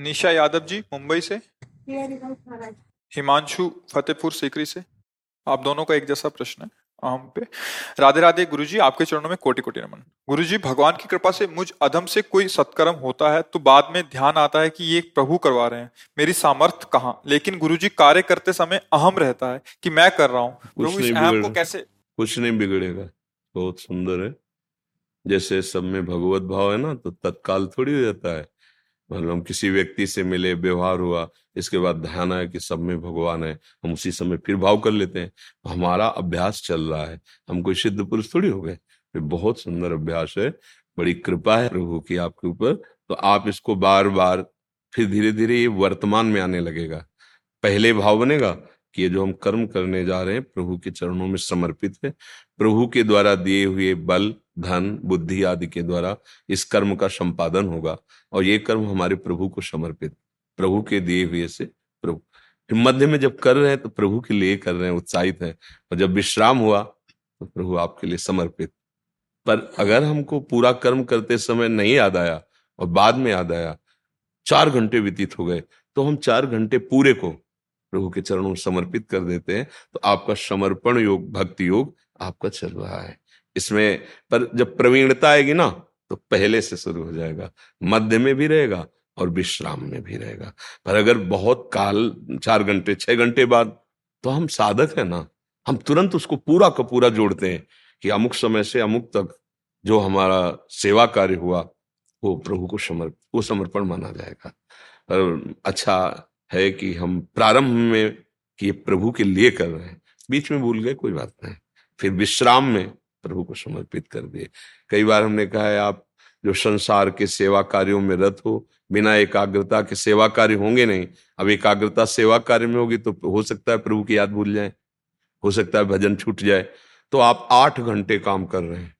निशा यादव जी मुंबई से। हिमांशु फतेहपुर सीकरी से। आप दोनों का एक जैसा प्रश्न है हम पे। राधे राधे गुरुजी आपके चरणों में कोटि कोटि नमन। गुरुजी भगवान की कृपा से मुझ अधम से कोई सत्कर्म होता है तो बाद में ध्यान आता है कि ये प्रभु करवा रहे हैं। मेरी सामर्थ्य कहाँ? लेकिन गुरुजी कार्य करते समय अहम रहता है कि मैं कर रहा हूँ। प्रभु इस अहम को कैसे कुछ नहीं बिगड़ेगा। बहुत सुंदर है। जैसे सब में भगवत भाव है ना तो तत्काल थोड़ी हो जाता है। मतलब हम किसी व्यक्ति से मिले, व्यवहार हुआ, इसके बाद ध्यान आया कि सब में भगवान है, हम उसी समय फिर भाव कर लेते हैं। हमारा अभ्यास चल रहा है, हम कोई सिद्ध पुरुष थोड़ी हो गए। बहुत सुंदर अभ्यास है, बड़ी कृपा है प्रभु की आपके ऊपर। तो आप इसको बार बार फिर धीरे धीरे ये वर्तमान में आने लगेगा। पहले भाव बनेगा कि ये जो हम कर्म करने जा रहे हैं, प्रभु के चरणों में समर्पित है। प्रभु के द्वारा दिए हुए बल, धन, बुद्धि आदि के द्वारा इस कर्म का संपादन होगा और ये कर्म हमारे प्रभु को समर्पित, प्रभु के दिए हुए से प्रभु। मध्य में जब कर रहे हैं तो प्रभु के लिए कर रहे हैं, उत्साहित है और जब विश्राम हुआ तो प्रभु आपके लिए समर्पित। पर अगर हमको पूरा कर्म करते समय नहीं याद आया और बाद में याद आया, चार घंटे व्यतीत हो गए तो हम चार घंटे पूरे को प्रभु के चरणों समर्पित कर देते हैं तो आपका समर्पण योग, भक्ति योग आपका चल रहा है। इसमें पर जब प्रवीणता आएगी ना तो पहले से शुरू हो जाएगा, मध्य में भी रहेगा और विश्राम में भी रहेगा। पर अगर बहुत काल, चार घंटे, छह घंटे बाद तो हम साधक है ना, हम तुरंत उसको पूरा का पूरा जोड़ते हैं कि अमुक समय से अमुक तक जो हमारा सेवा कार्य हुआ, वो प्रभु को समर्प, वो समर्पण माना जाएगा। पर अच्छा है कि हम प्रारंभ में कि ये प्रभु के लिए कर रहे हैं। बीच में भूल गए, कोई बात नहीं। फिर विश्राम में प्रभु को समर्पित कर दिए। कई बार हमने कहा है आप जो संसार के सेवा कार्यों में रत हो, बिना एकाग्रता के सेवा कार्य होंगे नहीं। अब एकाग्रता सेवा कार्य में होगी तो हो सकता है प्रभु की याद भूल जाए। हो सकता है भजन छूट जाए। तो आप आठ घंटे काम कर रहे हैं।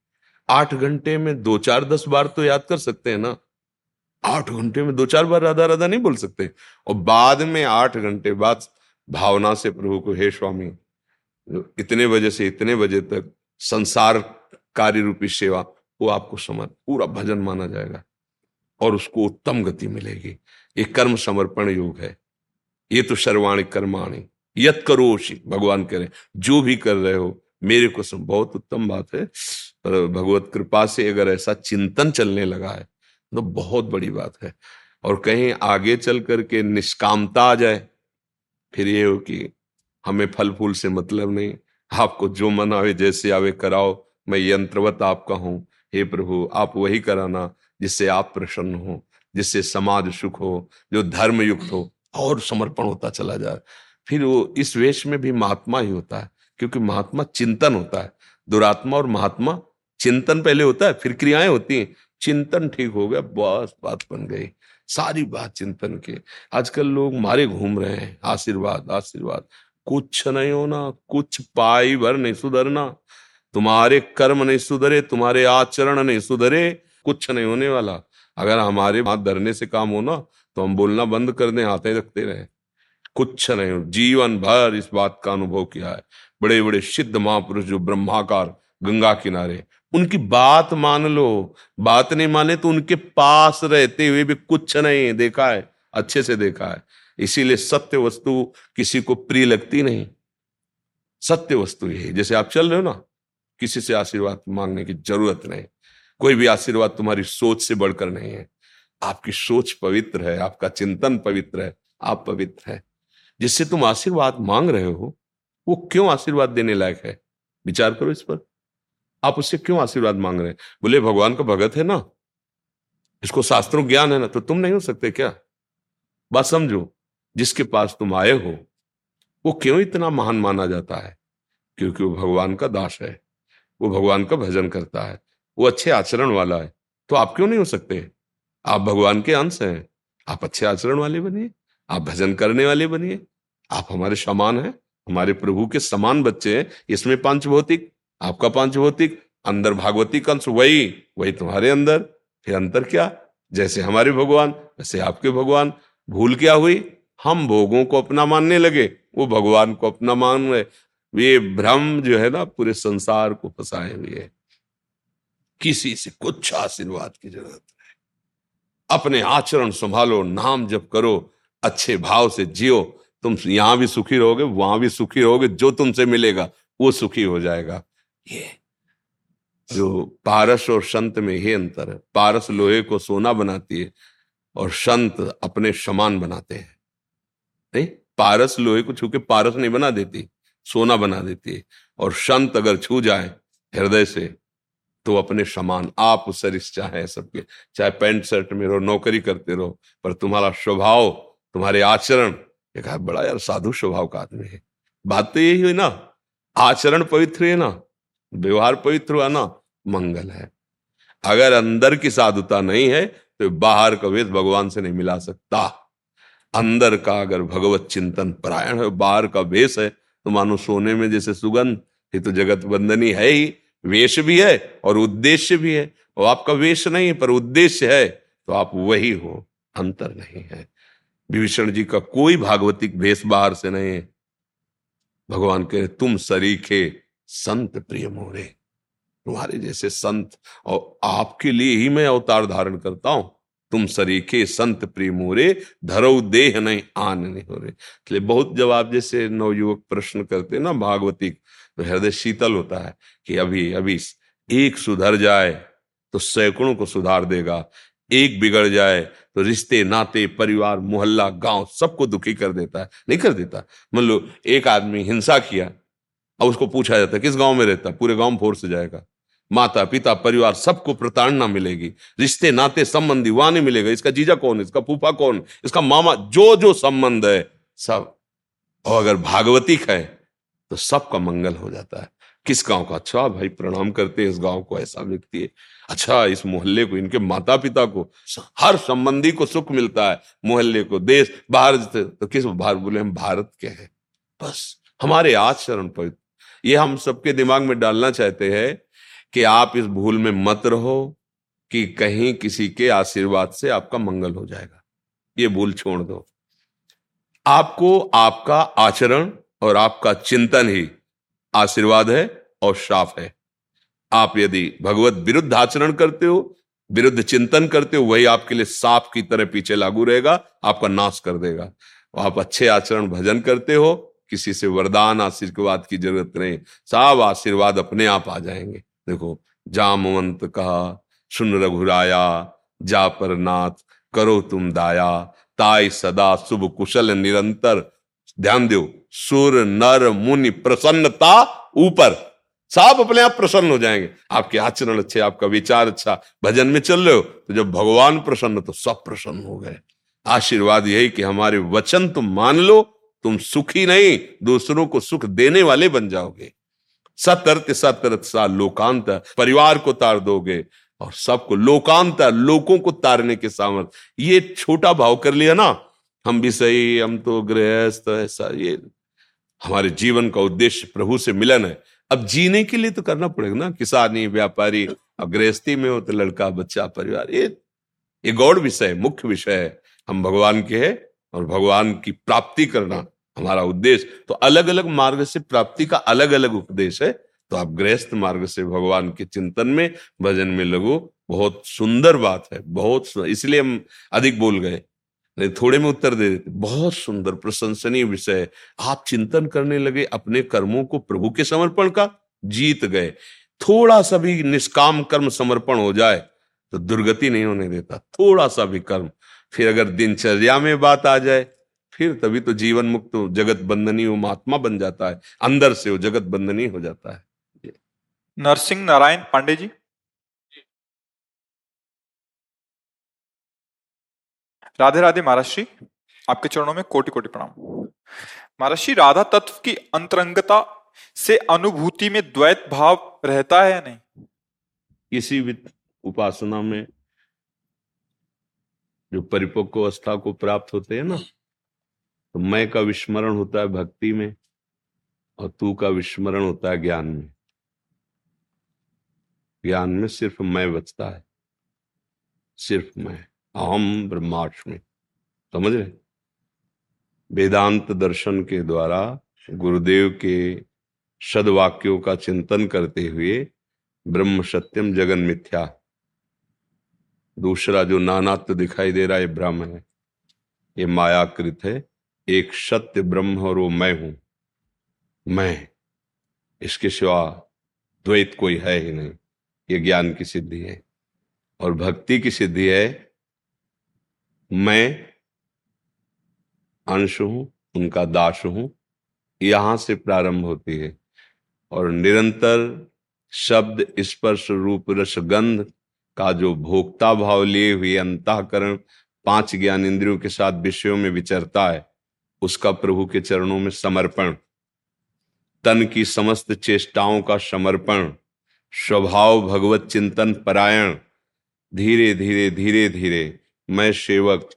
आठ घंटे में दो चार दस बार तो याद कर सकते हैं ना। आठ घंटे में, दो चार बार राधा राधा नहीं बोल सकते। और बाद में आठ घंटे बाद भावना से प्रभु को, हे स्वामी, इतने बजे से इतने बजे तक संसार कार्य रूपी सेवा, वो आपको समझ पूरा भजन माना जाएगा। और उसको उत्तम गति मिलेगी। ये कर्म समर्पण योग है। ये तो सर्वाणी कर्माणी। यत करो भगवान करें जो भी कर रहे हो, मेरे को बहुत उत्तम बात है। पर भगवत कृपा से अगर ऐसा चिंतन चलने लगा है तो बहुत बड़ी बात है। और कहीं आगे चल करके निष्कामता आ जाए, फिर ये हो कि हमें फल फूल से मतलब नहीं। आपको जो मन आवे, जैसे आवे कराओ, मैं यंत्रवत आपका हूँ। हे प्रभु, आप वही कराना जिससे आप प्रसन्न हो, जिससे समाज सुख हो, जो धर्म युक्त हो, और समर्पण होता चला जाए। फिर वो इस वेश में भी महात्मा ही होता है, क्योंकि महात्मा चिंतन होता है। दुरात्मा और महात्मा चिंतन पहले होता है, फिर क्रियाएँ होती हैं। चिंतन ठीक हो गया, बस बात बन गई। सारी बात चिंतन के। आजकल लोग मारे घूम रहे हैं, आशीर्वाद आशीर्वाद। कुछ नहीं होना, कुछ पाई भर नहीं सुधरना। तुम्हारे कर्म नहीं सुधरे, तुम्हारे आचरण नहीं सुधरे, कुछ नहीं होने वाला। अगर हमारे हाथ धरने से काम होना तो हम बोलना बंद कर दें, हाथे रखते रहे। कुछ नहीं हो जीवन भर इस बात का अनुभव किया है। बड़े बड़े सिद्ध महापुरुष जो ब्रह्माकार, गंगा किनारे उनकी बात मान लो। बात नहीं माने तो उनके पास रहते हुए भी कुछ नहीं। देखा है? अच्छे से देखा है। इसीलिए सत्य वस्तु किसी को प्रिय लगती नहीं। सत्य वस्तु यही। जैसे आप चल रहे हो ना, किसी से आशीर्वाद मांगने की ज़रूरत नहीं। कोई भी आशीर्वाद तुम्हारी सोच से बढ़कर नहीं है। आपकी सोच पवित्र है, आपका चिंतन पवित्र है, आप पवित्र है। जिससे तुम आशीर्वाद मांग रहे हो, वो क्यों आशीर्वाद देने लायक है? विचार करो इस पर। आप उससे क्यों आशीर्वाद मांग रहे हैं? बोले, भगवान का भगत है ना। इसको शास्त्रों ज्ञान है ना तो तुम नहीं हो सकते क्या? बात समझो, जिसके पास तुम आए हो, वो क्यों इतना महान माना जाता है? क्योंकि वो भगवान का दास है, वो भगवान का भजन करता है, वो अच्छे आचरण वाला है तो आप क्यों नहीं हो सकते? आप भगवान के अंश हैं, आप अच्छे आचरण वाले बनिए, आप भजन करने वाले बनिए, आप हमारे समान हैं, हमारे प्रभु के समान बच्चे हैं, इसमें पंच भौतिक आपका पाँच भौतिक, अंदर भागवती कंस, वही वही तुम्हारे अंदर। फिर अंतर क्या? जैसे हमारे भगवान, वैसे आपके भगवान। भूल क्या हुई? हम भोगों को अपना मानने लगे, वो भगवान को अपना मान रहे। वे भ्रम जो है ना, पूरे संसार को फंसाए हुए है। किसी से कुछ आशीर्वाद की ज़रूरत नहीं। अपने आचरण संभालो, नाम जप करो, अच्छे भाव से जियो। तुम यहाँ भी सुखी रहोगे, वहाँ भी सुखी रहोगे, जो तुमसे मिलेगा, वो सुखी हो जाएगा। ये। जो पारस और संत में ही अंतर है। पारस लोहे को सोना बनाती है और संत अपने समान बनाते हैं। नहीं पारस लोहे को छू के पारस नहीं बना देती, सोना बना देती है। और संत अगर छू जाए हृदय से तो अपने समान, आप सरिश्चा है सबके। चाहे पैंट शर्ट में रहो, नौकरी करते रहो, पर तुम्हारा स्वभाव, तुम्हारे आचरण एक बड़ा यार साधु स्वभाव का आदमी है। बात तो यही हुई ना, आचरण पवित्र है ना। व्यवहार पवित्र हुआ ना, मंगल है। अगर अंदर की साधुता नहीं है तो बाहर का वेद भगवान से नहीं मिला सकता। अंदर का अगर भगवत चिंतन परायण है, बाहर का वेश है तो मानो सोने में जैसे सुगंध, ये तो जगत बंदनी है ही। वेश भी है और उद्देश्य भी है। और आपका वेश नहीं है, पर उद्देश्य है तो आप वही हो, अंतर नहीं है। विभीषण जी का कोई भागवतिक भेष बाहर से नहीं है। भगवान कह तुम सरीखे संत प्रिय मोरे, तुम्हारे जैसे संत और आपके लिए ही मैं अवतार धारण करता हूँ। तुम सरीखे संत प्रिय मोरे धरो देह नहीं आन नहीं हो रहे इसलिए बहुत जब आप जैसे नवयुवक प्रश्न करते ना, भागवती तो हृदय शीतल होता है कि अभी अभी एक सुधर जाए तो सैकड़ों को सुधार देगा, एक बिगड़ जाए तो रिश्ते, नाते, परिवार, मोहल्ला, गाँव सबको दुखी कर देता है, नहीं कर देता। मान लो, एक आदमी हिंसा किया अब उसको पूछा जाता है, किस गाँव में रहता पूरे गाँव फोर्स जाएगा। माता, पिता, परिवार, सबको प्रताड़ना मिलेगी। रिश्ते, नाते, संबंधी वहाँ नहीं मिलेगा। इसका जीजा कौन इसका फूफा कौन इसका मामा जो जो संबंध है, सब। और अगर भागवतिक है तो सबका मंगल हो जाता है। किस गाँव का? अच्छा भाई, प्रणाम करते हैं, इस गाँव को ऐसा व्यक्ति है। अच्छा इस मोहल्ले को, इनके माता पिता को, हर संबंधी को सुख मिलता है, मोहल्ले को, देश, बाहर तो किस बाहर बोले, हम भारत के हैं। बस, हमारे आचरण पर ये हम सबके दिमाग में डालना चाहते हैं कि आप इस भूल में मत रहो कि कहीं किसी के आशीर्वाद से आपका मंगल हो जाएगा। ये भूल छोड़ दो। आपको आपका आचरण और आपका चिंतन ही आशीर्वाद है और श्राप है। आप यदि भगवत विरुद्ध आचरण करते हो, विरुद्ध चिंतन करते हो, वही आपके लिए सांप की तरह पीछे लागू रहेगा, आपका नाश कर देगा। आप अच्छे आचरण भजन करते हो किसी से वरदान, आशीर्वाद की ज़रूरत नहीं। सब आशीर्वाद अपने आप आ जाएँगे। देखो, जामवंत कहा, सुन रघुराया, जा पर नाथ, करो तुम दाया। ताई सदा शुभ कुशल निरंतर। ध्यान दो, सुर, नर, मुनि, प्रसन्नता ऊपर। सब अपने आप प्रसन्न हो जाएँगे। आपके आचरण अच्छे, आपका विचार अच्छा। भजन में चल रहे हो तो जब भगवान प्रसन्न तो सब प्रसन्न हो गए। आशीर्वाद यही कि हमारे वचन तुम मान लो तुम सुखी नहीं, दूसरों को सुख देने वाले बन जाओगे। सतर्त सतरत सा लोकांत परिवार को तार दोगे और सबको लोकांतर, लोगों को तारने के सामर्थ्य ये छोटा भाव कर लिया ना, हम भी सही, हम तो गृहस्थ, ऐसा ये। हमारे जीवन का उद्देश्य प्रभु से मिलन है। अब जीने के लिए तो करना पड़ेगा ना, किसानी, व्यापारी, अब गृहस्थी में हो तो लड़का, बच्चा, परिवार, ये ये गौड़ विषय, मुख्य विषय है। हम भगवान के हैं और भगवान की प्राप्ति करना हमारा उद्देश्य। तो अलग अलग मार्ग से प्राप्ति का अलग अलग उपदेश है। तो आप गृहस्थ मार्ग से भगवान के चिंतन में, भजन में लगो। बहुत सुंदर बात है। बहुत इसलिए हम अधिक बोल गए। नहीं, थोड़े में उत्तर दे देते। बहुत सुंदर, प्रशंसनीय विषय। आप चिंतन करने लगे अपने कर्मों को प्रभु के समर्पण का, जीत गए। थोड़ा सा भी निष्काम कर्म समर्पण हो जाए तो दुर्गति नहीं होने देता। थोड़ा सा भी कर्म। फिर अगर दिनचर्या में बात आ जाए फिर तभी तो जीवन मुक्त जगत बंदनी वो महात्मा बन जाता है अंदर से वो जगत बंदनी हो जाता है। नरसिंह नारायण पांडे जी। राधे राधे महाराष्ट्री आपके चरणों में कोटि कोटि प्रणाम महाराष्ट्री राधा तत्व की अंतरंगता से अनुभूति में द्वैत भाव रहता है या नहीं? किसी भी उपासना में जो परिपक्व अवस्था को प्राप्त होते हैं ना तो मैं का विस्मरण होता है भक्ति में और तू का विस्मरण होता है ज्ञान में। ज्ञान में सिर्फ़ मैं बचता है, सिर्फ़ मैं, अहम ब्रह्माष्टमी। समझ रहे? वेदांत दर्शन के द्वारा गुरुदेव के सदवाक्यों का चिंतन करते हुए ब्रह्म सत्यम जगन मिथ्या। दूसरा जो नानात्व दिखाई दे रहा है ब्रह्म है। ये मायाकृत है। एक सत्य ब्रह्म और वो मैं हूँ। मैं। इसके सिवा द्वैत कोई है ही नहीं। ये ज्ञान की सिद्धि है। और भक्ति की सिद्धि है, मैं अंश हूँ, उनका दास हूँ, यहाँ से प्रारंभ होती है। और निरंतर शब्द, स्पर्श, रूप रस गंध का जो भोक्ता भाव लिए हुए अंतकरण पाँच ज्ञान इंद्रियों के साथ विषयों में विचरता है, उसका प्रभु के चरणों में समर्पण। तन की समस्त चेष्टाओं का समर्पण। स्वभाव भगवत चिंतन परायण। धीरे धीरे धीरे धीरे, मैं सेवक,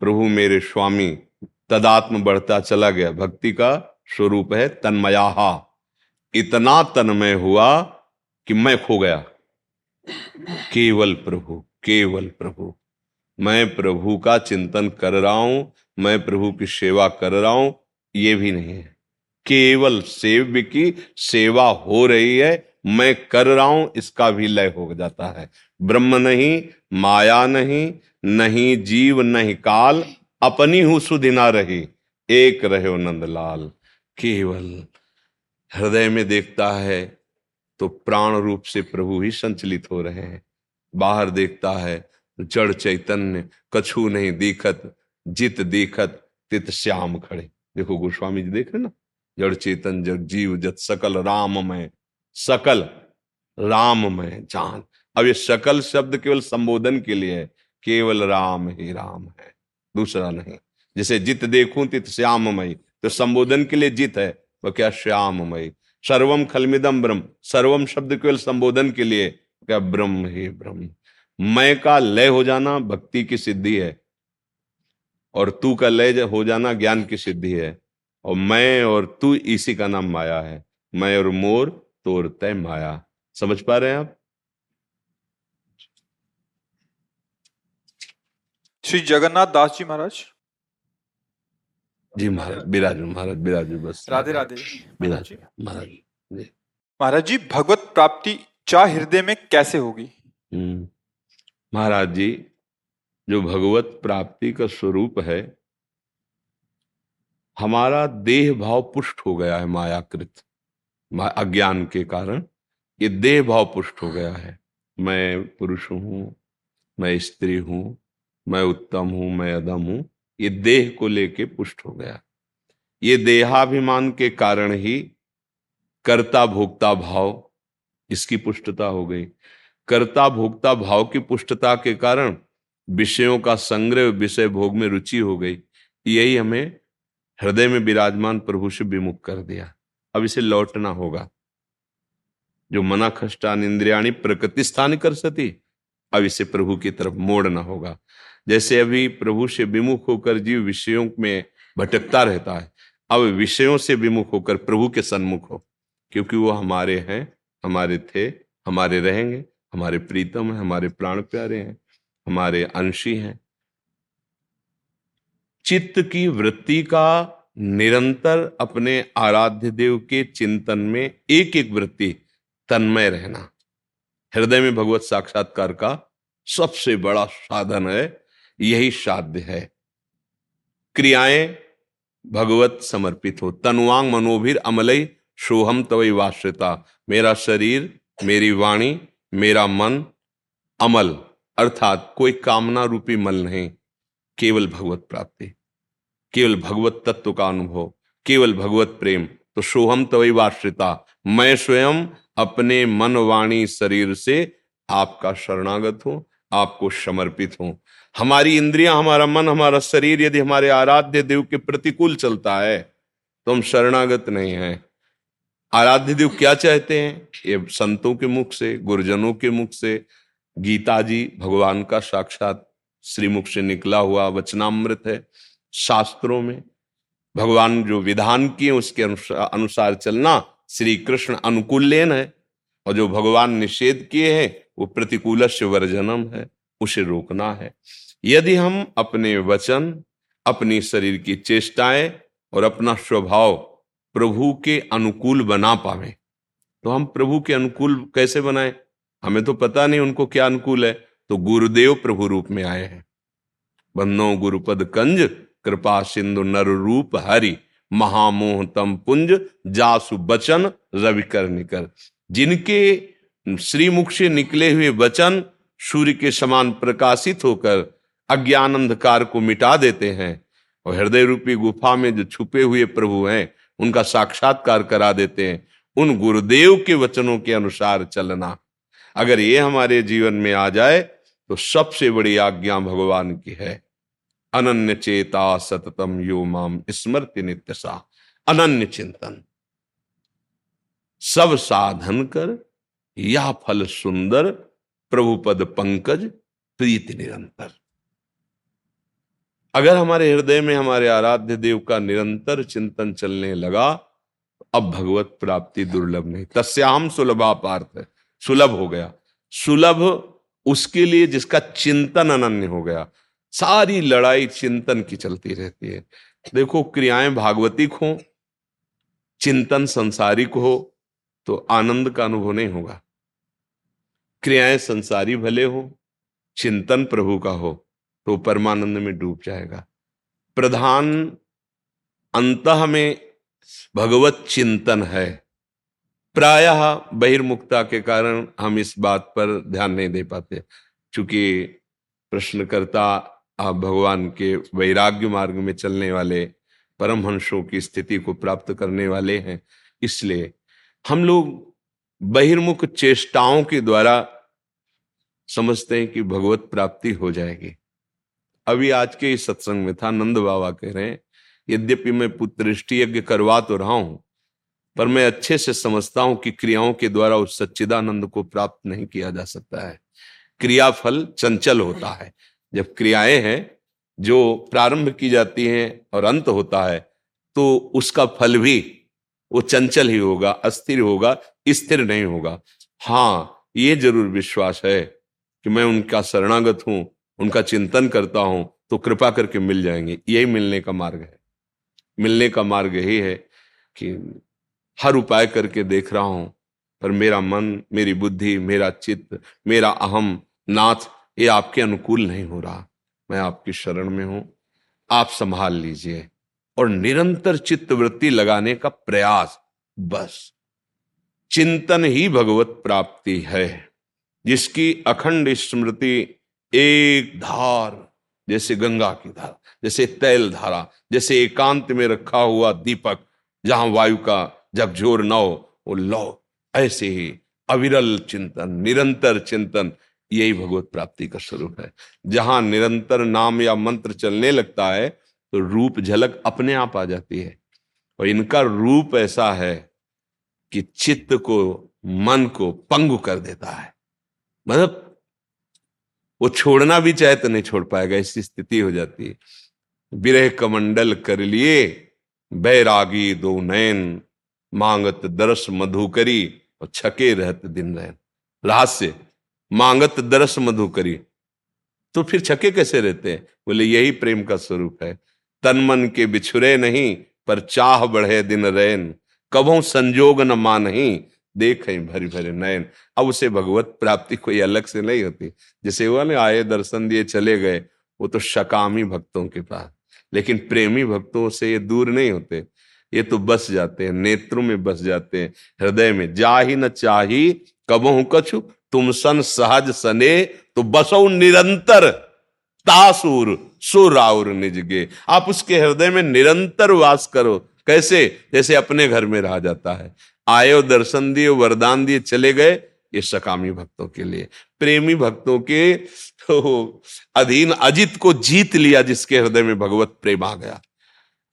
प्रभु मेरे स्वामी, तदात्म बढ़ता चला गया। भक्ति का स्वरूप है तन्मयाहा। इतना तन्मय हुआ कि मैं खो गया। केवल प्रभु केवल प्रभु। मैं प्रभु का चिंतन कर रहा हूँ, मैं प्रभु की सेवा कर रहा हूँ, ये भी नहीं है। केवल सेव्य की सेवा हो रही है, मैं कर रहा हूँ, इसका भी लय हो जाता है। ब्रह्म नहीं, माया नहीं नहीं जीव, नहीं काल, अपनी हूँ सुधिना रही, एक रहे नंदलाल। केवल हृदय में देखता है तो प्राण रूप से प्रभु ही संचलित हो रहे हैं। बाहर देखता है, जड़ चैतन्य, कछु नहीं दिखत, जित दिखत, तित श्याम खड़े। देखो गोस्वामी जी देख रहे ना? जड़ चेतन जग जीव, जत सकल राम में सकल राम में जान। अब ये सकल शब्द केवल संबोधन के लिए है, केवल राम ही राम है। दूसरा नहीं। जैसे जित देखूँ, तित श्याममय तो संबोधन के लिए जित है, वह क्या श्याममय? सर्वम खलमिदम ब्रह्म। सर्वम शब्द केवल संबोधन के लिए क्या ब्रह्म ही ब्रह्म। मैं का लय हो जाना भक्ति की सिद्धि है, और तू का लय हो जाना ज्ञान की सिद्धि है, और मैं और तू इसी का नाम माया है। मैं और मोर तोर तय माया। समझ पा रहे हैं आप? श्री जगन्नाथ दास जी महाराज। जी महाराज बिराज महाराज बिराज बस। राधे राधे। बिराज महाराज महाराज जी भगवत प्राप्ति चाह हृदय में कैसे होगी? हम्म। महाराज जी जो भगवत प्राप्ति का स्वरूप है हमारा देह भाव पुष्ट हो गया है मायाकृत अज्ञान के कारण। ये देह भाव पुष्ट हो गया है। मैं पुरुष हूँ मैं स्त्री हूँ मैं उत्तम हूँ मैं अदम हूँ। ये देह को लेके पुष्ट हो गया। ये देहाभिमान के कारण ही कर्ता भोक्ता भाव इसकी पुष्टता हो गई। कर्ता भोक्ता भाव की पुष्टता के कारण विषयों का संग्रह, विषय भोग में रुचि हो गई। यही हमें हृदय में विराजमान प्रभु से विमुख कर दिया। अब इसे लौटना होगा। जो मना खष्टान इंद्रियाणी प्रकृति स्थान कर सती, अब इसे प्रभु की तरफ़ मोड़ना होगा। जैसे अभी प्रभु से विमुख होकर जीव विषयों में भटकता रहता है, अब विषयों से विमुख होकर प्रभु के सन्मुख हो, क्योंकि वो हमारे हैं, हमारे थे, हमारे रहेंगे, हमारे प्रीतम हैं, हमारे प्राण प्यारे हैं, हमारे अंशी हैं। चित्त की वृत्ति का निरंतर अपने आराध्य देव के चिंतन में एक एक वृत्ति तन्मय रहना, हृदय में भगवत साक्षात्कार का सबसे बड़ा साधन है यही साध्य है। क्रियाएँ भगवत समर्पित हो। तनुवांग मनोभिर अमलई, सोहम तवई वाश्रिता। मेरा शरीर, मेरी वाणी, मेरा मन अमल, अर्थात कोई कामना रूपी मल नहीं। केवल भगवत प्राप्ति, केवल भगवत तत्व का अनुभव, केवल भगवत प्रेम। तो सोहम तवई वाश्रिता, मैं स्वयं अपने मन वाणी शरीर से आपका शरणागत हूँ, आपको समर्पित हूँ। हमारी इंद्रियाँ, हमारा मन, हमारा शरीर यदि हमारे आराध्य देव के प्रतिकूल चलता है तो हम शरणागत नहीं हैं। आराध्य देव क्या चाहते हैं? ये संतों के मुख से, गुरुजनों के मुख से, गीता जी भगवान का साक्षात श्रीमुख से निकला हुआ वचनामृत है, शास्त्रों में। भगवान जो विधान किए उसके अनुसार चलना श्री कृष्ण अनुकूल्यन है, और जो भगवान निषेध किए हैं, वो प्रतिकूल वर्जनम है। उसे रोकना है। यदि हम अपने वचन, अपनी शरीर की चेष्टाएँ और अपना स्वभाव प्रभु के अनुकूल बना पावे तो हम प्रभु के अनुकूल कैसे बनाए? हमें तो पता नहीं उनको क्या अनुकूल है तो गुरुदेव प्रभु रूप में आए हैं। बन्नो गुरुपद कंज, कृपा सिंधु नर रूप हरि, महामोह तम पुंज, जासु बचन रविकर निकर। जिनके श्रीमुख से निकले हुए वचन सूर्य के समान प्रकाशित होकर अज्ञान अंधकार को मिटा देते हैं और हृदय रूपी गुफा में जो छुपे हुए प्रभु हैं, उनका साक्षात्कार करा देते हैं। उन गुरुदेव के वचनों के अनुसार चलना। अगर ये हमारे जीवन में आ जाए तो सबसे बड़ी आज्ञा भगवान की है। अनन्य चेता सततम यो माम स्मृति नित्य सा अनन्य चिंतन। सब साधन कर, या फल सुंदर प्रभु पद पंकज प्रीति निरंतर। अगर हमारे हृदय में हमारे आराध्य देव का निरंतर चिंतन चलने लगा, अब भगवत प्राप्ति दुर्लभ नहीं। तस्याम सुलभा पार्थ सुलभ हो गया। सुलभ उसके लिए जिसका चिंतन अनन्य हो गया। सारी लड़ाई चिंतन की चलती रहती है। देखो, क्रियाएँ भागवतिक हो, चिंतन संसारिक हो तो आनंद का अनुभव नहीं होगा। क्रियाएँ संसारी भले हो, चिंतन प्रभु का हो तो परमानंद में डूब जाएगा। प्रधान अंत में भगवत चिंतन है। प्रायः बहिर्मुखता के कारण हम इस बात पर ध्यान नहीं दे पाते क्योंकि प्रश्नकर्ता आप भगवान के वैराग्य मार्ग में चलने वाले, परमहंसों की स्थिति को प्राप्त करने वाले हैं, इसलिए हम लोग बहिर्मुख चेष्टाओं के द्वारा समझते हैं कि भगवत प्राप्ति हो जाएगी। अभी आज के इस सत्संग में था, नंद बाबा कह रहे हैं, यद्यपि मैं पुत्रष्टि यज्ञ करवा तो रहा हूँ, पर मैं अच्छे से समझता हूँ कि क्रियाओं के द्वारा उस सच्चिदानंद को प्राप्त नहीं किया जा सकता है। क्रियाफल चंचल होता है। जब क्रियाएँ हैं, जो प्रारंभ की जाती हैं और अंत होता है तो उसका फल भी वो चंचल ही होगा, अस्थिर होगा, स्थिर नहीं होगा। हाँ ये ज़रूर विश्वास है कि मैं उनका शरणागत हूँ, उनका चिंतन करता हूँ तो कृपा करके मिल जाएँगे। यही मिलने का मार्ग है। मिलने का मार्ग यही है कि हर उपाय करके देख रहा हूँ, पर मेरा मन, मेरी बुद्धि, मेरा चित्त, मेरा अहम नाथ, ये आपके अनुकूल नहीं हो रहा। मैं आपकी शरण में हूँ। आप संभाल लीजिए। और निरंतर चित्त वृत्ति लगाने का प्रयास। बस। चिंतन ही भगवत प्राप्ति है, जिसकी अखंड स्मृति एक धार, जैसे गंगा की धारा, जैसे तैल धारा, जैसे एकांत में रखा हुआ दीपक, जहाँ वायु का झकझोर न हो वो लो, ऐसे ही अविरल चिंतन, निरंतर चिंतन, यही भगवत प्राप्ति का स्वरूप है। जहाँ निरंतर नाम या मंत्र चलने लगता है तो रूप झलक अपने आप आ जाती है। और इनका रूप ऐसा है कि चित्त को, मन को पंगु कर देता है। मतलब वो छोड़ना भी चाहे तो नहीं छोड़ पाएगा, ऐसी स्थिति हो जाती है। विरह कमंडल कर लिए, बैरागी दो नयन, मांगत दरस मधुकरी, और छके रहते दिन रहन। रहस्य, मांगत दरस मधुकरी। तो फिर छके कैसे रहते हैं? बोले, यही प्रेम का स्वरूप है। तन मन के बिछुरे नहीं, पर चाह बढ़े दिन रैन। कभों संजोग न मान नहीं देख भरी भरे नयन। अब उसे भगवत प्राप्ति कोई अलग से नहीं होती। जैसे हुआ ना, आए दर्शन दिए चले गए, वो तो शकामी भक्तों के पास। लेकिन प्रेमी भक्तों से ये दूर नहीं होते। ये तो बस जाते हैं, नेत्रों में बस जाते हैं, हृदय में। जा ही न चाही कबहू कछु, तुम सन सहज सने तो बसो निरंतर। तासुर सुराउर निजगे आप उसके हृदय में निरंतर वास करो। कैसे? जैसे अपने घर में रहा जाता है। आयो, दर्शन दिए वरदान दिए, चले गए ये सकामी भक्तों के लिए। प्रेमी भक्तों के तो अधीन अजित को जीत लिया जिसके हृदय में भगवत प्रेम आ गया।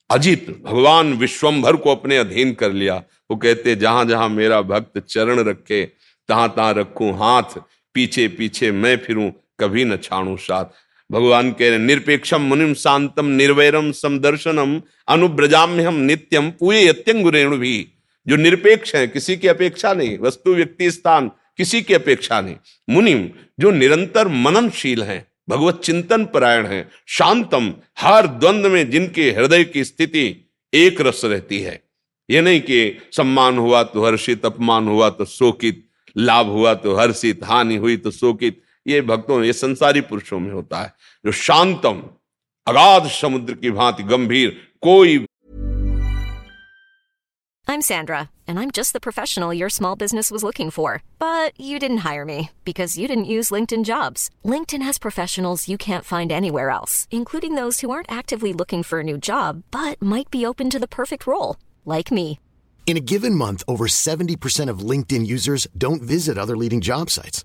अजित, भगवान विश्वंभर को अपने अधीन कर लिया। वो कहते, जहाँ जहाँ मेरा भक्त चरण रखे, तहां तहां रखू हाथ, पीछे पीछे मैं फिरूं, कभी न छाणू साथ। भगवान कह रहे निरपेक्षम, मुनिम शांतम, निर्वैरम, समदर्शनम अनुब्रजाम्य हम नित्यम पूरे अत्यंगुरेणु भी जो निरपेक्ष है, किसी की अपेक्षा नहीं, वस्तु, व्यक्ति, स्थान, किसी की अपेक्षा नहीं। मुनिम, जो निरंतर मननशील हैं, भगवत चिंतन परायण है, शांतम, हर द्वंद में जिनके हृदय की स्थिति एक रस रहती है। ये नहीं कि सम्मान हुआ तो हर्षित, अपमान हुआ तो शोकित, लाभ हुआ तो हर्षित, हानि हुई तो शोकित ये भक्तों ये संसारी पुरुषों में होता है जो शांतम अगाध समुद्र की भांति गंभीर कोई I'm Sandra, and I'm just the professional your small business was looking for. But you didn't hire me because you didn't use LinkedIn jobs. LinkedIn has professionals you can't find anywhere else, including those who aren't actively looking for a new job but might be open to the perfect role, like me. In a given month, over 70% of LinkedIn users don't visit other leading job sites.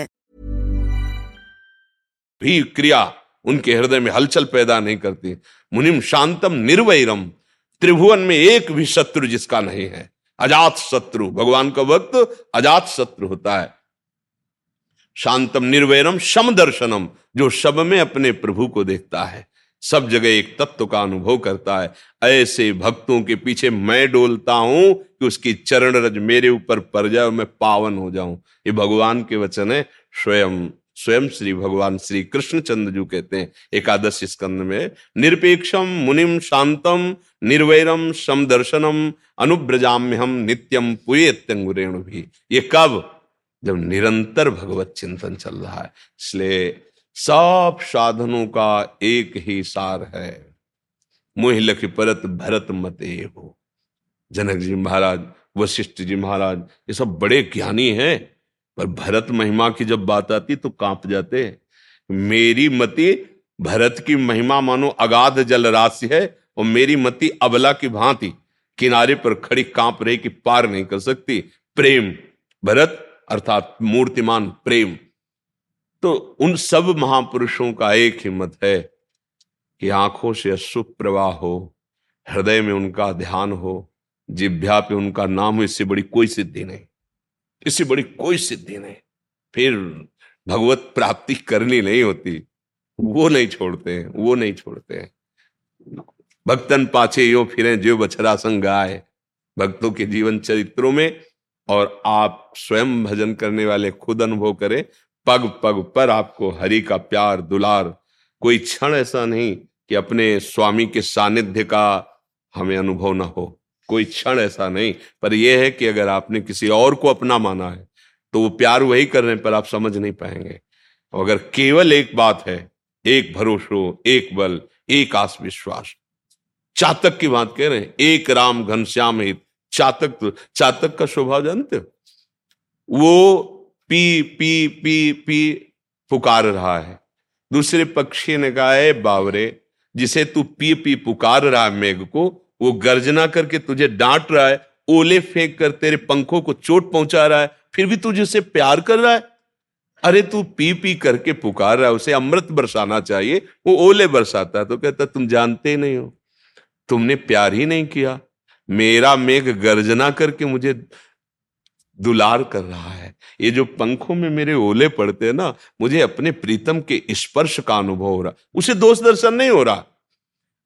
भी क्रिया उनके हृदय में हलचल पैदा नहीं करती। मुनिम शांतम निर्वैरम। त्रिभुवन में एक भी शत्रु जिसका नहीं है। अजात शत्रु। भगवान का वक्त अजात शत्रु होता है। शांतम निर्वैरम सम दर्शनम, जो शब में अपने प्रभु को देखता है। सब जगह एक तत्व का अनुभव करता है। ऐसे भक्तों के पीछे मैं डोलता हूँ कि उसकी चरण रज मेरे ऊपर पड़ जाए मैं पावन हो जाऊँ। ये भगवान के वचन है, स्वयं। स्वयं श्री भगवान श्री कृष्णचंद्र जी कहते हैं, एकादश स्कंद में निरपेक्षम मुनिम शांतम निर्वैरम समदर्शनम अनुब्रजाम्य हम नित्यम पुएत्यंगुरेण भी ये कब? जब निरंतर भगवत चिंतन चल रहा है। इसलिए सब साधनों का एक ही सार है। मोह लख परत भरत मते हो। जनक जी महाराज वशिष्ठ जी महाराज, ये सब बड़े ज्ञानी हैं। पर भरत महिमा की जब बात आती तो काँप जाते मेरी मति भरत की महिमा मानो अगाध जल राशि है और मेरी मति अबला की भांति किनारे पर खड़ी काँप रही कि पार नहीं कर सकती। प्रेम, भरत अर्थात मूर्तिमान प्रेम। तो उन सब महापुरुषों का एक हिम्मत है कि आँखों से अशुभ प्रवाह हो, हृदय में उनका ध्यान हो, जिभ्या पे उनका नाम हो, इससे बड़ी कोई सिद्धि नहीं। इससे बड़ी कोई सिद्धि नहीं। फिर भगवत प्राप्ति करनी नहीं होती। वो नहीं छोड़ते हैं, वो नहीं छोड़ते हैं। भक्तन पाछे यो फिरे, जो बछरा संग आए। भक्तों के जीवन चरित्रों में और आप स्वयं भजन करने वाले खुद अनुभव करें। पग पग पर आपको हरि का प्यार, दुलार, कोई क्षण ऐसा नहीं कि अपने स्वामी के सानिध्य का हमें अनुभव ना हो। कोई क्षण ऐसा नहीं, पर यह है कि अगर आपने किसी और को अपना माना है तो वो प्यार वही कर रहे हैं, पर आप समझ नहीं पाएँगे। अगर केवल एक बात है, एक भरोसो, एक बल, एक आस विश्वास चातक की बात कह रहे हैं, एक राम घनश्याम हित, चातक तो चातक का स्वभाव जानते हो? वो पी पी पी पी पुकार रहा है। दूसरे पक्षी ने कहा है बावरे, जिसे तू पी पी पुकार रहा है मेघ को वो गर्जना करके तुझे डांट रहा है, ओले फेंक कर तेरे पंखों को चोट पहुँचा रहा है, फिर भी तुझे उसे प्यार कर रहा है? अरे तू पी पी करके पुकार रहा है, उसे अमृत बरसाना चाहिए, वो ओले बरसाता है तो कहता तुम जानते नहीं हो, तुमने प्यार ही नहीं किया, मेरा मेघ गर्जना करके मुझे दुलार कर रहा है, ये जो पंखों में मेरे ओले पड़ते हैं ना, मुझे अपने प्रीतम के स्पर्श का अनुभव हो रहा उसे दोष दर्शन नहीं हो रहा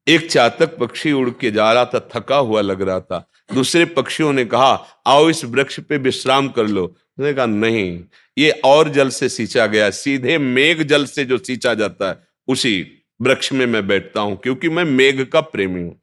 एक चातक पक्षी उड़ के जा रहा था, थका हुआ लग रहा था। दूसरे पक्षियों ने कहा, आओ इस वृक्ष पे विश्राम कर लो। उसने कहा, नहीं, ये और जल से सींचा गया सीधे मेघ जल से जो सींचा जाता है, उसी वृक्ष में मैं बैठता हूँ, क्योंकि मैं मेघ का प्रेमी हूँ।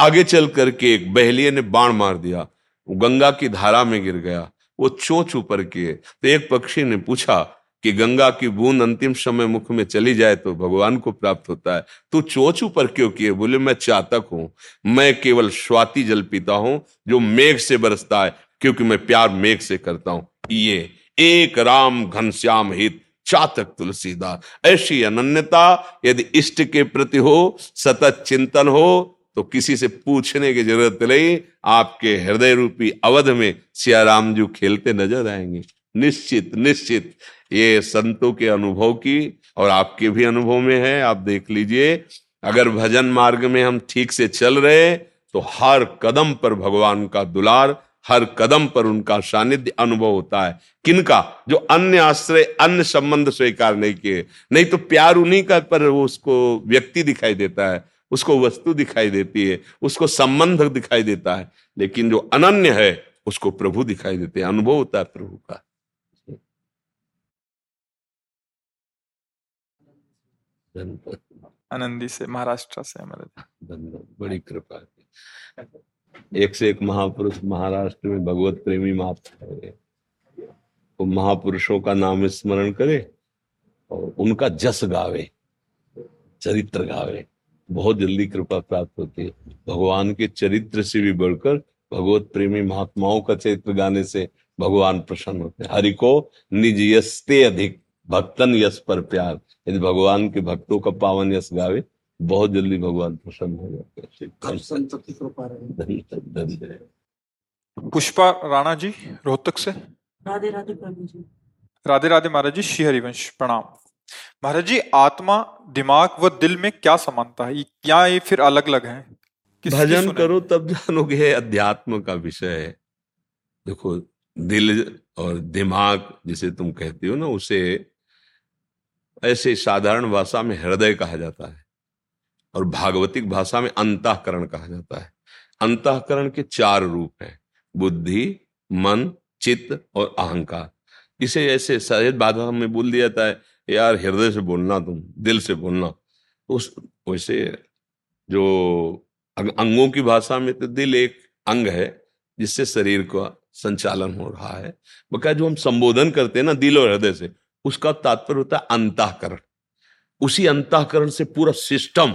आगे चल करके एक बहलिए ने बाण मार दिया। गंगा की धारा में गिर गया। वो चोच ऊपर किए। तो एक पक्षी ने पूछा कि गंगा की बूंद अंतिम समय मुख में चली जाए तो भगवान को प्राप्त होता है। तू चोच ऊपर क्यों किए? बोले, मैं चातक हूँ। मैं केवल स्वाति जल पीता हूँ, जो मेघ से बरसता है, क्योंकि मैं प्यार मेघ से करता हूँ। ये एक राम घनश्याम हित, चातक तुलसीदास। ऐसी अनन्यता यदि इष्ट के प्रति हो, सतत चिंतन हो तो किसी से पूछने की ज़रूरत नहीं। आपके हृदय रूपी अवध में सियाराम जी खेलते नज़र आएँगे। निश्चित निश्चित। ये संतों के अनुभव की और आपके भी अनुभव में है, आप देख लीजिए। अगर भजन मार्ग में हम ठीक से चल रहे तो हर कदम पर भगवान का दुलार, हर कदम पर उनका सानिध्य अनुभव होता है। किनका? जो अन्य आश्रय, अन्य संबंध स्वीकार नहीं किए। नहीं तो प्यार उन्हीं का, पर वो उसको व्यक्ति दिखाई देता है, उसको वस्तु दिखाई देती है, उसको संबंध दिखाई देता है। लेकिन जो अनन्य है, उसको प्रभु दिखाई देते हैं, अनुभव होता है प्रभु का। आनंदी से महाराष्ट्र से हमारे बड़ी कृपा है। एक से एक महापुरुष महाराष्ट्र में भगवत प्रेमी महापुरुष है वो महापुरुषों का नाम स्मरण करे और उनका जस गावे चरित्र गावे। बहुत जल्दी कृपा प्राप्त होती है। भगवान के चरित्र से भी बढ़कर भगवत प्रेमी महात्माओं का चरित्र गाने से भगवान प्रसन्न होते हैं। हरि को निज यस्ते अधिक भक्तन यश पर प्यार। यदि भगवान के भक्तों का पावन यश गावे बहुत जल्दी भगवान प्रसन्न हो जाते हैं। पुष्पा राणा जी रोहतक से। राधे राधे जी। राधे राधे महाराज जी श्री हरिवंश प्रणाम। महाराज जी आत्मा दिमाग व दिल में क्या समानता है? क्या ये फिर अलग अलग है भजन करो तब जानोगे अध्यात्म का विषय है। देखो दिल और दिमाग जिसे तुम कहती हो ना उसे ऐसे साधारण भाषा में हृदय कहा जाता है और भागवतिक भाषा में अंतकरण कहा जाता है। अंतकरण के चार रूप हैं, बुद्धि, मन, चित्त और अहंकार। इसे ऐसे सहज भाषा में बोल दिया जाता है, यार, हृदय से बोलना तुम, दिल से बोलना। उस, वैसे जो अंगों की भाषा में तो दिल एक अंग है, जिससे शरीर का संचालन हो रहा है। बका जो हम संबोधन करते हैं ना, दिल और हृदय से उसका तात्पर्य होता है अंताकरण। उसी अंताकरण से पूरा सिस्टम,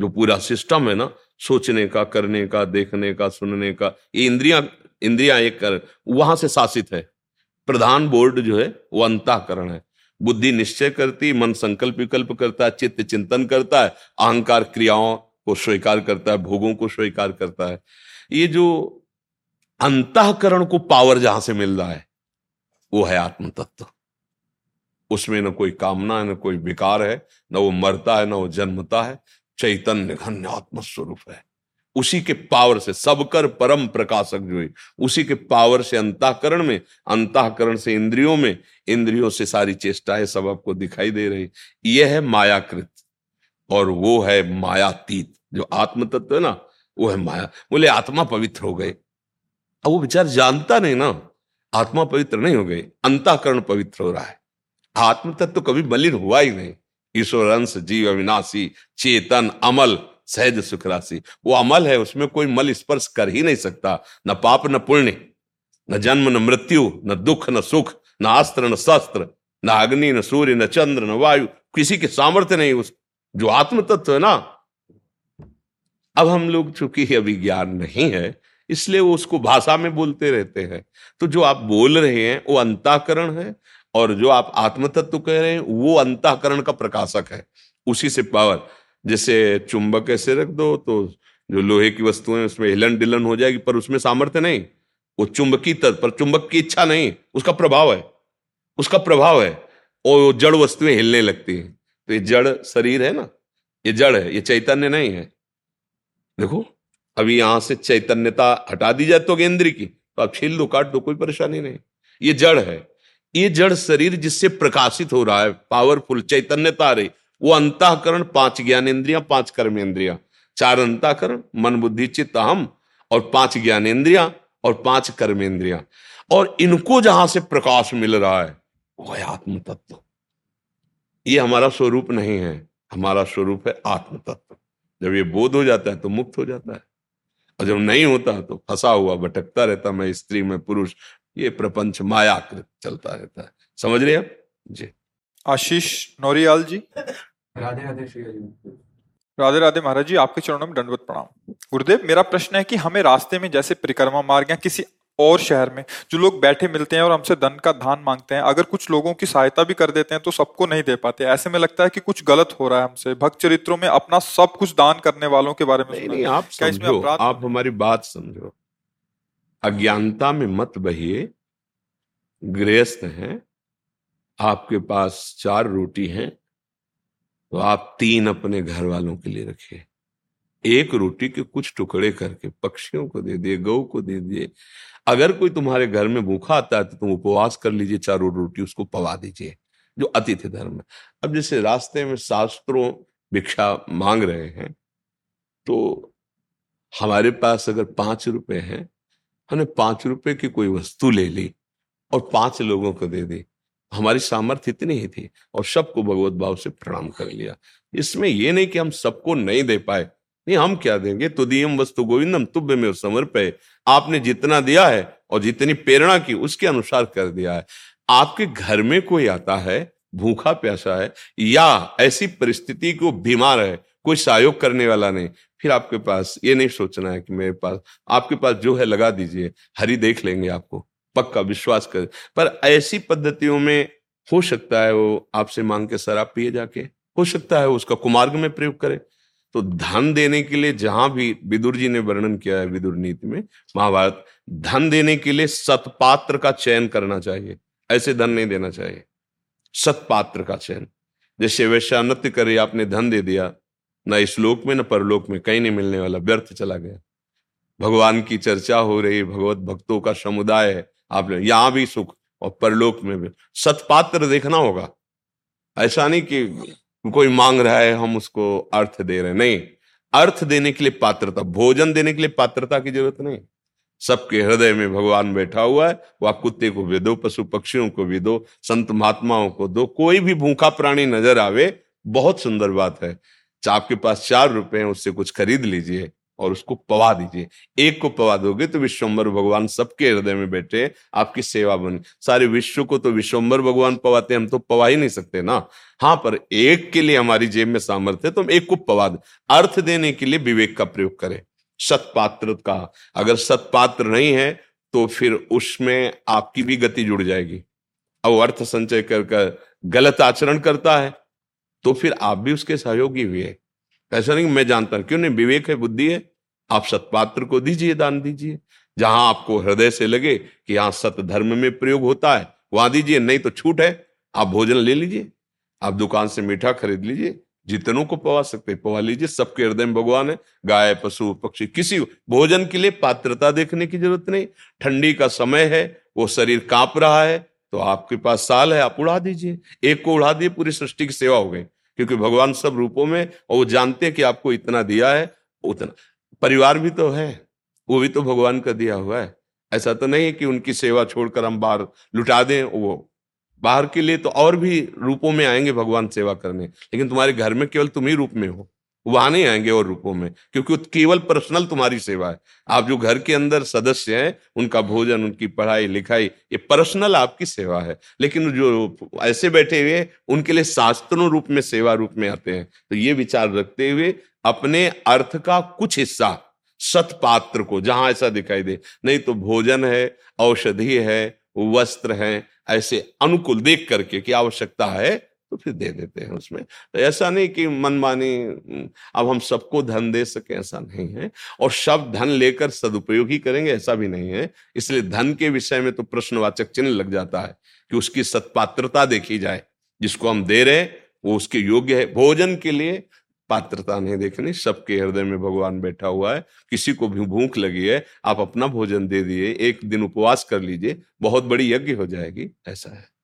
जो पूरा सिस्टम है ना, सोचने का, करने का, देखने का, सुनने का, ये इंद्रिया इंद्रिया एक कर, वहाँ से शासित है। प्रधान बोर्ड जो है, वो अंताकरण है। बुद्धि निश्चय करती, मन संकल्प विकल्प करता है चित्त चिंतन करता है, अहंकार क्रियाओं को स्वीकार करता है, भोगों को स्वीकार करता है। ये जो अंतकरण को पावर जहाँ से मिल रहा है, वो है आत्म तत्व उसमें न कोई कामना है, न कोई विकार है, न वो मरता है, न वो जन्मता है। चैतन्य घन्य आत्म स्वरूप है। उसी के पावर से सबकर परम प्रकाशक जो है, उसी के पावर से अंताकरण में, अंताकरण से इंद्रियों में, इंद्रियों से सारी चेष्टाएँ सब आपको दिखाई दे रही यह है मायाकृत और वो है मायातीत। जो आत्म तत्व है ना, वो है माया। बोले, आत्मा पवित्र हो गए। अब वो बेचार जानता नहीं ना, आत्मा पवित्र नहीं हो गए अंताकरण पवित्र हो रहा है। आत्म तत्व कभी मलिन हुआ ही नहीं। ईश्वर अंश, जीव अविनाशी, चेतन, अमल, सहज सुख राशि। वो अमल है, उसमें कोई मल स्पर्श कर ही नहीं सकता। न पाप, न पुण्य, न जन्म, न मृत्यु, न दुख, न सुख, न अस्त्र, न शस्त्र, न अग्नि, न सूर्य, न चंद्र, न वायु। किसी के सामर्थ्य नहीं, उस जो आत्म तत्व है ना। अब हम लोग चूँकि अभी ज्ञान नहीं है, इसलिए वो उसको भाषा में बोलते रहते हैं। तो जो आप बोल रहे हैं, वो अंताकरण है और जो आप आत्म तत्व कह रहे हैं, वो अंतकरण का प्रकाशक है। उसी से पावर। जैसे चुंबक ऐसे रख दो तो जो लोहे की वस्तुएँ उसमें हिलन डिलन हो जाएगी, पर उसमें सामर्थ्य नहीं। वो चुंबकी तत्व, पर चुंबक की इच्छा नहीं। उसका प्रभाव है। उसका प्रभाव है। और जड़ वस्तुएँ हिलने लगती हैं। तो ये जड़ शरीर है ना? ये जड़ है, ये चैतन्य नहीं है। देखो, अभी यहाँ से चैतन्यता हटा दी जाए तो गेंद्री की तो आप छील दो, काट दो, कोई परेशानी नहीं। ये जड़ है। ये जड़ शरीर जिससे प्रकाशित हो रहा है पावरफुल चैतन्यता रही वो अंतकरण पाँच ज्ञान इंद्रिया पाँच कर्म इंद्रिया चार अंताकरण, मन, बुद्धि, चित्त हम और पाँच ज्ञान इंद्रिया और पाँच कर्म इंद्रिया और इनको जहाँ से प्रकाश मिल रहा है, वो है आत्म तत्व ये हमारा स्वरूप नहीं है, हमारा स्वरूप है आत्म तत्व जब ये बोध हो जाता है तो मुक्त हो जाता है। और जब नहीं होता तो फंसा हुआ, भटकता रहता, मैं स्त्री, में पुरुष ये प्रपंच मायाकृत चलता रहता है। समझ रहे आप? जी। आशीष नौरियाल जी। राधे राधे श्री राधे। राधे महाराज जी आपके चरणों में दंडवत प्रणाम। गुरुदेव मेरा प्रश्न है कि हमें रास्ते में जैसे परिक्रमा मार्ग या किसी और शहर में जो लोग बैठे मिलते हैं और हमसे धन का धान मांगते हैं अगर कुछ लोगों की सहायता भी कर देते हैं तो सबको नहीं दे पाते। ऐसे में लगता है कि कुछ गलत हो रहा है हमसे। भक्त चरित्रों में अपना सब कुछ दान करने वालों के बारे में नहीं, नहीं आप क्या इसमें आप हमारी बात समझो। अज्ञानता में मत बहिए। गृहस्थ हैं, आपके पास चार रोटी है तो आप तीन अपने घर वालों के लिए रखिए। एक रोटी के कुछ टुकड़े करके, पक्षियों को दे दिए गौ को दे दिए। अगर कोई तुम्हारे घर में भूखा आता है तो तुम उपवास कर लीजिए, चारों रोटी उसको पवा दीजिए, जो अतिथि धर्म है। अब जैसे रास्ते में शास्त्रों भिक्षा मांग रहे हैं तो हमारे पास अगर पाँच रुपए हैं हमने पाँच रुपए की कोई वस्तु ले ली और पाँच लोगों को दे दी। हमारी सामर्थ्य इतनी ही थी और सबको भगवत भाव से प्रणाम कर लिया। इसमें यह नहीं कि हम सबको नहीं दे पाए। नहीं, हम क्या देंगे? तो दियम वस्तु गोविंदम तुब्य में समर्पय। आपने जितना दिया है और जितनी प्रेरणा की, उसके अनुसार कर दिया है। आपके घर में कोई आता है, भूखा प्यासा है, या ऐसी परिस्थिति को बीमार है कोई सहयोग करने वाला नहीं। फिर आपके पास ये नहीं सोचना है कि मेरे पास, आपके पास जो है लगा दीजिए, हरी देख लेंगे आपको, पक्का विश्वास कर। पर ऐसी पद्धतियों में हो सकता है वो आपसे मांग के शराब पिए जाके, हो सकता है उसका कुमार्ग में प्रयोग करे। तो धन देने के लिए जहाँ भी विदुर जी ने वर्णन किया है विदुर नीति में, महाभारत, धन देने के लिए सतपात्र का चयन करना चाहिए, ऐसे धन नहीं देना चाहिए। सतपात्र का चयन। जैसे वैश्यानृत्य करे आपने धन दे दिया न इस लोक में, न परलोक में, कहीं नहीं मिलने वाला, व्यर्थ चला गया। भगवान की चर्चा हो रही, भगवत भक्तों का समुदाय है आप यहाँ भी सुख और परलोक में भी। सतपात्र देखना होगा। ऐसा नहीं कि कोई मांग रहा है, हम उसको अर्थ दे रहे नहीं, अर्थ देने के लिए पात्रता, भोजन देने के लिए पात्रता की ज़रूरत नहीं। सबके हृदय में भगवान बैठा हुआ है, वो आप कुत्ते को भी दो, पशु पक्षियों को भी दो, संत महात्माओं को दो, कोई भी भूखा प्राणी नज़र आवे, बहुत सुंदर बात है। आपके पास चार रुपए हैं, उससे कुछ खरीद लीजिए और उसको पवा दीजिए। एक को पवा दोगे तो विश्वम्बर भगवान सबके हृदय में बैठे, आपकी सेवा बनी। सारे विश्व को तो विश्वम्बर भगवान पवाते हम तो पवा ही नहीं सकते ना। हाँ पर एक के लिए हमारी जेब में सामर्थ्य है तो हम एक को पवा दे। अर्थ देने के लिए विवेक का प्रयोग करें। सतपात्र का। अगर सतपात्र नहीं है तो फिर उसमें आपकी भी गति जुड़ जाएगी। अब अर्थ संचय कर कर गलत आचरण करता है तो फिर आप भी उसके सहयोगी हुए। ऐसा नहीं मैं जानता हूँ। क्यों नहीं? विवेक है, बुद्धि है। आप सतपात्र को दीजिए, दान दीजिए। जहाँ आपको हृदय से लगे कि यहाँ सत धर्म में प्रयोग होता है, वहाँ दीजिए। नहीं तो छूट है। आप भोजन ले लीजिए। आप दुकान से मीठा खरीद लीजिए। जितनों को पवा सकते पवा लीजिए। सबके हृदय में भगवान है। गाय, पशु, पक्षी, किसी भोजन के लिए पात्रता देखने की ज़रूरत नहीं। ठंडी का समय है, वो शरीर काँप रहा है। तो आपके पास साल है, आप उड़ा दीजिए। एक को उड़ा दिए, पूरी सृष्टि की सेवा हो गई। क्योंकि भगवान सब रूपों में, और वो जानते हैं कि आपको इतना दिया है, उतना। परिवार भी तो है, वो भी तो भगवान का दिया हुआ है। ऐसा तो नहीं है कि उनकी सेवा छोड़कर हम बाहर लुटा दें, वो। बाहर के लिए तो और भी रूपों में आएँगे भगवान सेवा करने। लेकिन तुम्हारे घर में केवल तुम ही रूप में हो। वहाँ नहीं आएँगे और रूपों में, क्योंकि वो केवल पर्सनल तुम्हारी सेवा है। आप जो घर के अंदर सदस्य हैं, उनका भोजन, उनकी पढ़ाई, लिखाई, ये पर्सनल आपकी सेवा है। लेकिन जो ऐसे बैठे हुए उनके लिए शास्त्रों रूप में, सेवा रूप में आते हैं। तो ये विचार रखते हुए अपने अर्थ का कुछ हिस्सा, सतपात्र को, जहाँ ऐसा दिखाई दे, नहीं तो भोजन है, औषधि है, वस्त्र है, ऐसे अनुकूल देख करके की आवश्यकता है तो फिर दे देते हैं उसमें। तो ऐसा नहीं कि मनमानी अब हम सबको धन दे सके, ऐसा नहीं है। और शब्द धन लेकर सदुपयोग ही करेंगे, ऐसा भी नहीं है। इसलिए धन के विषय में तो प्रश्नवाचक चिन्ह लग जाता है कि उसकी सत्पात्रता देखी जाए। जिसको हम दे रहे वो उसके योग्य है। भोजन के लिए पात्रता नहीं देखनी। सबके हृदय में भगवान बैठा हुआ है। किसी को भी भूख लगी है, आप अपना भोजन दे दिए। एक दिन उपवास कर लीजिए। बहुत बड़ी यज्ञ हो जाएगी। ऐसा है।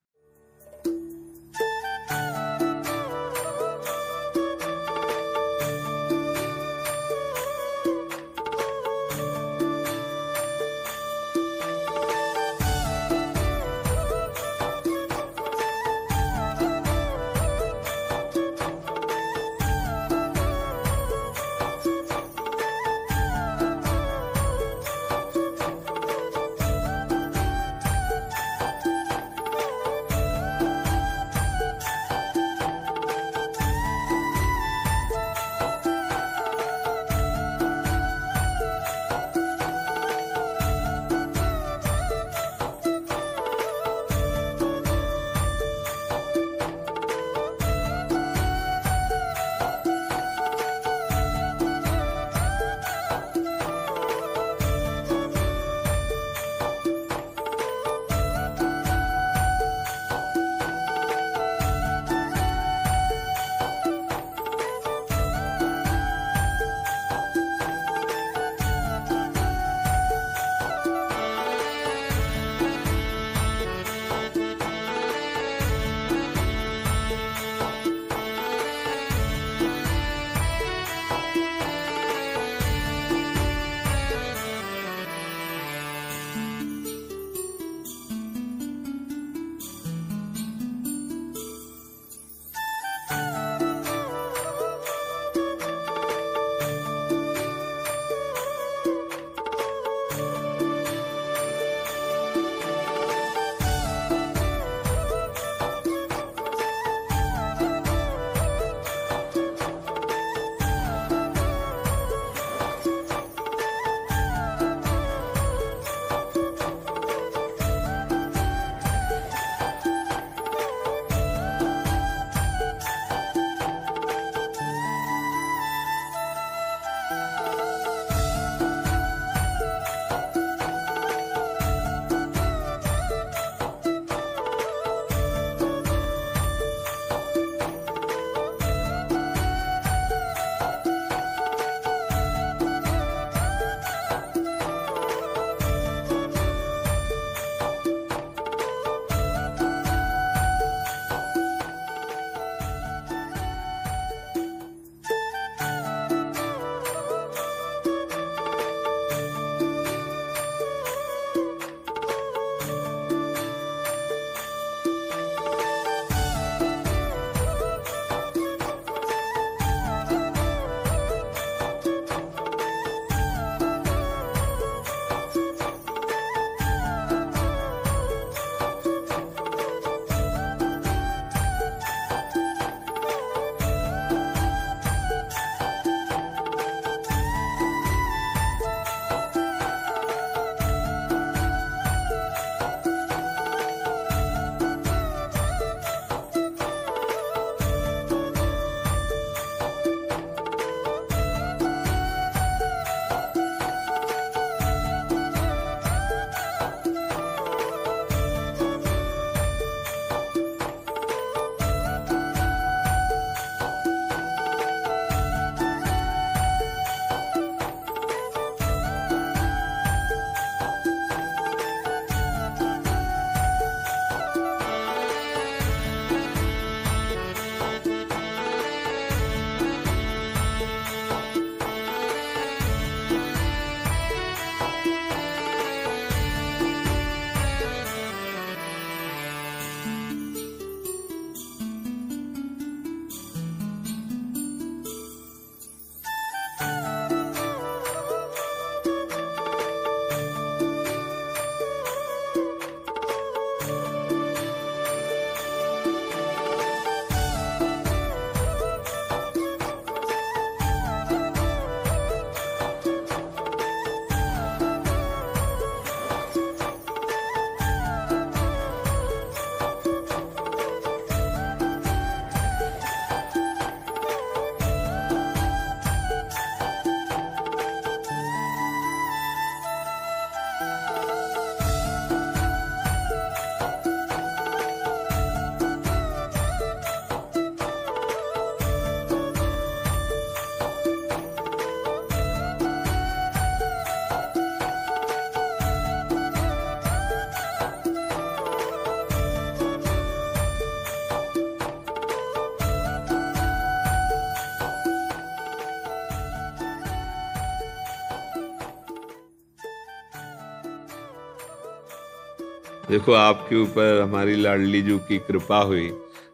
देखो, आपके ऊपर हमारी लाडली जू की कृपा हुई।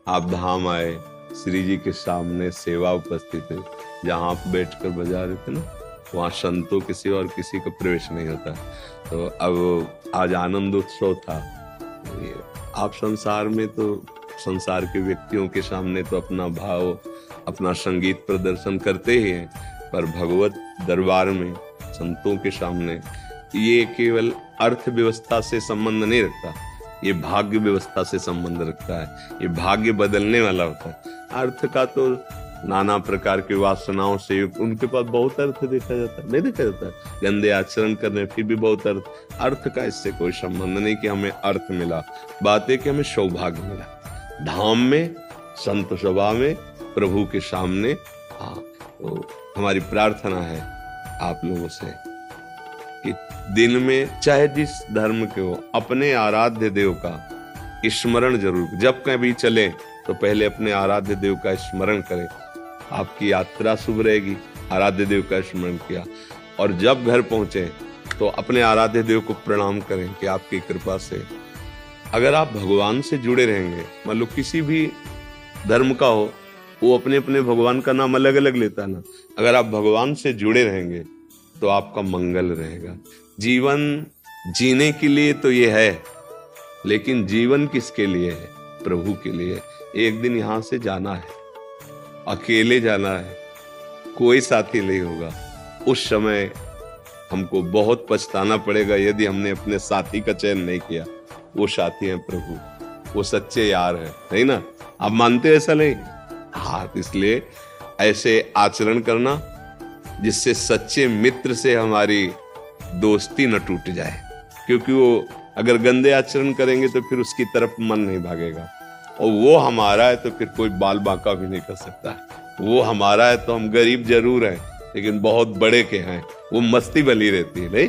आप धाम आए, श्री जी के सामने सेवा उपस्थित है जहाँ आप बैठकर बजा रहे थे ना, वहाँ संतों किसी और किसी का प्रवेश नहीं होता। तो अब आज आनंद उत्सव था। आप संसार में तो संसार के व्यक्तियों के सामने तो अपना भाव, अपना संगीत प्रदर्शन करते ही हैं। पर भगवत दरबार में संतों के सामने ये केवल अर्थव्यवस्था से संबंध नहीं रखता, ये भाग्य व्यवस्था से संबंध रखता है, ये भाग्य बदलने वाला होता है। अर्थ का तो नाना प्रकार की वासनाओं से उनके पास बहुत अर्थ देखा जाता है, नहीं देखा जाता गंदे आचरण करने फिर भी बहुत अर्थ अर्थ का इससे कोई संबंध नहीं कि हमें अर्थ मिला, बात है कि हमें सौभाग्य मिला। धाम में, संत सभा में, प्रभु के सामने हाँ तो हमारी प्रार्थना है आप लोगों से। दिन में, चाहे जिस धर्म के हो, अपने आराध्य देव का स्मरण ज़रूर जब कभी चले तो पहले अपने आराध्य देव का स्मरण करें। आपकी यात्रा शुभ रहेगी, आराध्य देव का स्मरण किया। और जब घर पहुँचे तो अपने आराध्य देव को प्रणाम करें कि आपकी कृपा से। अगर आप भगवान से जुड़े रहेंगे, मान लो किसी भी धर्म का हो, वो अपने अपने भगवान का नाम अलग अलग लेता है ना। अगर आप भगवान से जुड़े रहेंगे तो आपका मंगल रहेगा। जीवन जीने के लिए तो ये है, लेकिन जीवन किसके लिए है? प्रभु के लिए। एक दिन यहाँ से जाना है, अकेले जाना है, कोई साथी नहीं होगा। उस समय हमको बहुत पछताना पड़ेगा यदि हमने अपने साथी का चयन नहीं किया। वो साथी है प्रभु, वो सच्चे यार है, नहीं ना? आप मानते ऐसा नहीं? हाँ तो इसलिए ऐसे आचरण करना, जिससे सच्चे मित्र से हमारी दोस्ती न टूट जाए। क्योंकि वो अगर गंदे आचरण करेंगे तो फिर उसकी तरफ़ मन नहीं भागेगा। और वो हमारा है तो फिर कोई बाल बांका भी नहीं कर सकता। वो हमारा है तो हम गरीब ज़रूर हैं लेकिन बहुत बड़े के हैं। वो मस्ती बनी रहती है नहीं?